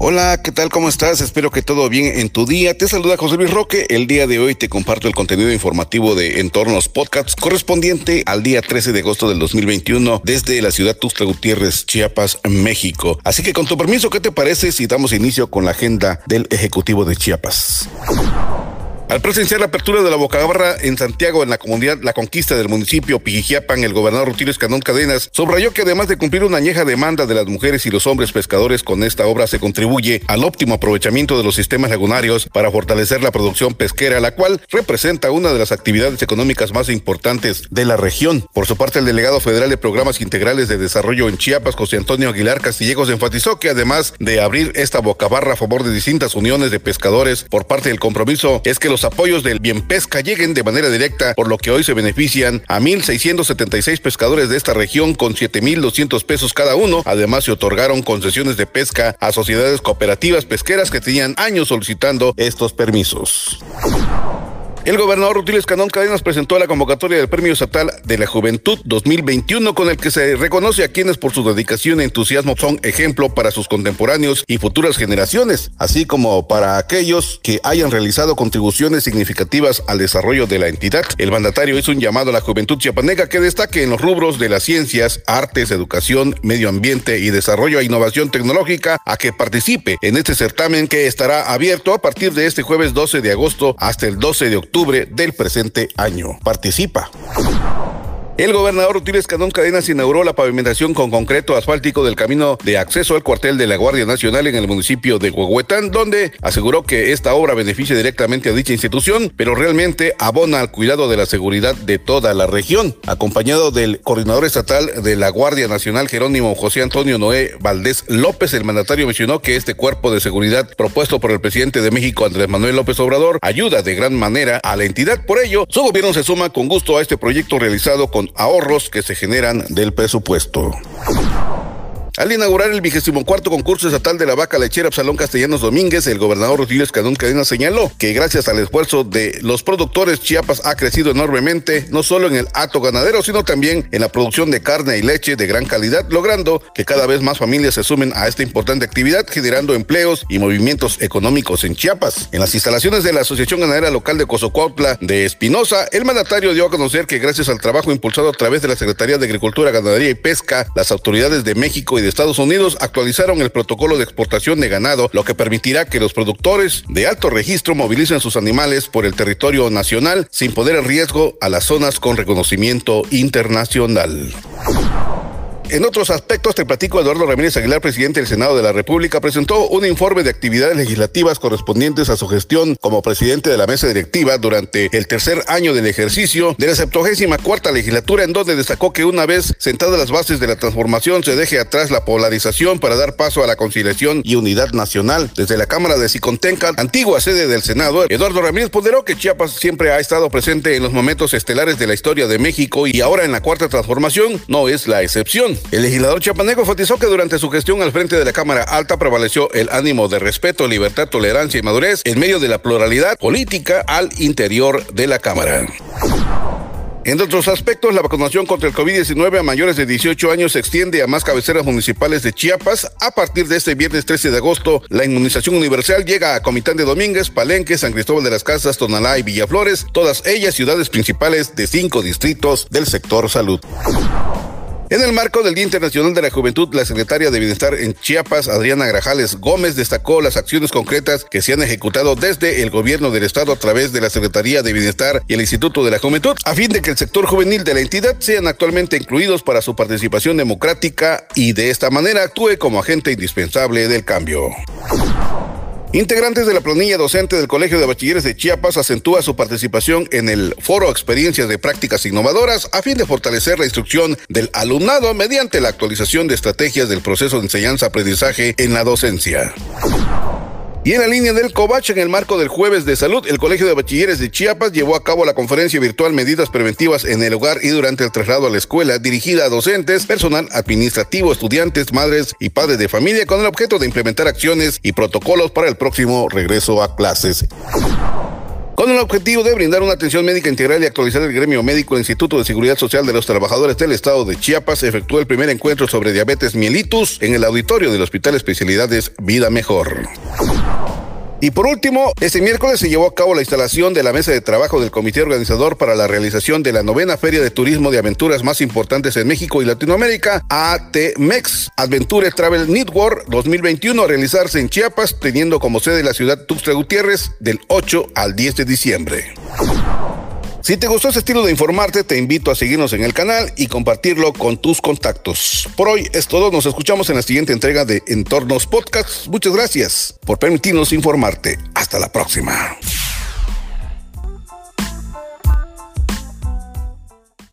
Hola, ¿qué tal? ¿Cómo estás? Espero que todo bien en tu día. Te saluda José Luis Roque. El día de hoy te comparto el contenido informativo de Entornos Podcasts correspondiente al día 13 de agosto del 2021 desde la ciudad Tuxtla Gutiérrez, Chiapas, México. Así que con tu permiso, ¿qué te parece si damos inicio con la agenda del Ejecutivo de Chiapas? Al presenciar la apertura de la Bocabarra en Santiago en la comunidad La Conquista del municipio Pijijiapan, el gobernador Rutilio Escandón Cadenas subrayó que además de cumplir una añeja demanda de las mujeres y los hombres pescadores, con esta obra se contribuye al óptimo aprovechamiento de los sistemas lagunarios para fortalecer la producción pesquera, la cual representa una de las actividades económicas más importantes de la región. Por su parte, el delegado federal de Programas Integrales de Desarrollo en Chiapas, José Antonio Aguilar Castillejos, enfatizó que además de abrir esta bocabarra a favor de distintas uniones de pescadores por parte del compromiso, es que los apoyos del Bien Pesca lleguen de manera directa, por lo que hoy se benefician a 1.676 pescadores de esta región con 7.200 pesos cada uno. Además, se otorgaron concesiones de pesca a sociedades cooperativas pesqueras que tenían años solicitando estos permisos. El gobernador Rutilio Escandón Cadenas presentó la convocatoria del Premio Estatal de la Juventud 2021 con el que se reconoce a quienes por su dedicación e entusiasmo son ejemplo para sus contemporáneos y futuras generaciones, así como para aquellos que hayan realizado contribuciones significativas al desarrollo de la entidad. El mandatario hizo un llamado a la juventud chiapaneca que destaque en los rubros de las ciencias, artes, educación, medio ambiente y desarrollo e innovación tecnológica a que participe en este certamen que estará abierto a partir de este jueves 12 de agosto hasta el 12 de octubre del presente año. Participa. El gobernador Rutilio Escandón Cadenas inauguró la pavimentación con concreto asfáltico del camino de acceso al cuartel de la Guardia Nacional en el municipio de Huehuetán, donde aseguró que esta obra beneficia directamente a dicha institución, pero realmente abona al cuidado de la seguridad de toda la región. Acompañado del coordinador estatal de la Guardia Nacional, Jerónimo José Antonio Noé Valdés López, el mandatario mencionó que este cuerpo de seguridad propuesto por el presidente de México, Andrés Manuel López Obrador, ayuda de gran manera a la entidad. Por ello, su gobierno se suma con gusto a este proyecto realizado con ahorros que se generan del presupuesto. Al inaugurar el vigésimo cuarto concurso estatal de la vaca lechera Absalón Castellanos Domínguez, el gobernador Rutilio Escandón Cadena señaló que gracias al esfuerzo de los productores, Chiapas ha crecido enormemente, no solo en el hato ganadero, sino también en la producción de carne y leche de gran calidad, logrando que cada vez más familias se sumen a esta importante actividad, generando empleos y movimientos económicos en Chiapas. En las instalaciones de la Asociación Ganadera Local de Cozocuautla de Espinosa, el mandatario dio a conocer que gracias al trabajo impulsado a través de la Secretaría de Agricultura, Ganadería y Pesca, las autoridades de México y Estados Unidos actualizaron el protocolo de exportación de ganado, lo que permitirá que los productores de alto registro movilicen sus animales por el territorio nacional sin poner en riesgo a las zonas con reconocimiento internacional. En otros aspectos, te platico, Eduardo Ramírez Aguilar, presidente del Senado de la República, presentó un informe de actividades legislativas correspondientes a su gestión como presidente de la mesa directiva durante el tercer año del ejercicio de la 74 cuarta legislatura, en donde destacó que una vez sentadas las bases de la transformación, se deje atrás la polarización para dar paso a la conciliación y unidad nacional. Desde la Cámara de Sicontenca, antigua sede del Senado, Eduardo Ramírez ponderó que Chiapas siempre ha estado presente en los momentos estelares de la historia de México y ahora en la cuarta transformación no es la excepción. El legislador chapaneco enfatizó que durante su gestión al frente de la Cámara Alta prevaleció el ánimo de respeto, libertad, tolerancia y madurez en medio de la pluralidad política al interior de la Cámara. En otros aspectos, la vacunación contra el COVID-19 a mayores de 18 años se extiende a más cabeceras municipales de Chiapas. A partir de este viernes 13 de agosto, la inmunización universal llega a Comitán de Domínguez, Palenque, San Cristóbal de las Casas, Tonalá y Villaflores, todas ellas ciudades principales de cinco distritos del sector salud. En el marco del Día Internacional de la Juventud, la secretaria de Bienestar en Chiapas, Adriana Grajales Gómez, destacó las acciones concretas que se han ejecutado desde el gobierno del Estado a través de la Secretaría de Bienestar y el Instituto de la Juventud, a fin de que el sector juvenil de la entidad sean actualmente incluidos para su participación democrática y de esta manera actúe como agente indispensable del cambio. Integrantes de la planilla docente del Colegio de Bachilleres de Chiapas acentúa su participación en el Foro Experiencias de Prácticas Innovadoras a fin de fortalecer la instrucción del alumnado mediante la actualización de estrategias del proceso de enseñanza-aprendizaje en la docencia. Y en la línea del COVACH, en el marco del Jueves de Salud, el Colegio de Bachilleres de Chiapas llevó a cabo la conferencia virtual Medidas Preventivas en el Hogar y durante el traslado a la escuela, dirigida a docentes, personal administrativo, estudiantes, madres y padres de familia, con el objeto de implementar acciones y protocolos para el próximo regreso a clases. con el objetivo de brindar una atención médica integral y actualizar el gremio médico, el Instituto de Seguridad Social de los Trabajadores del Estado de Chiapas efectuó el primer encuentro sobre diabetes mellitus en el auditorio del Hospital Especialidades Vida Mejor. Y por último, este miércoles se llevó a cabo la instalación de la mesa de trabajo del comité organizador para la realización de la novena feria de turismo de aventuras más importantes en México y Latinoamérica, ATMEX, Adventure Travel Network 2021, a realizarse en Chiapas, teniendo como sede la ciudad Tuxtla Gutiérrez del 8 al 10 de diciembre. Si te gustó ese estilo de informarte, te invito a seguirnos en el canal y compartirlo con tus contactos. Por hoy es todo, nos escuchamos en la siguiente entrega de Entornos Podcast. Muchas gracias por permitirnos informarte. Hasta la próxima.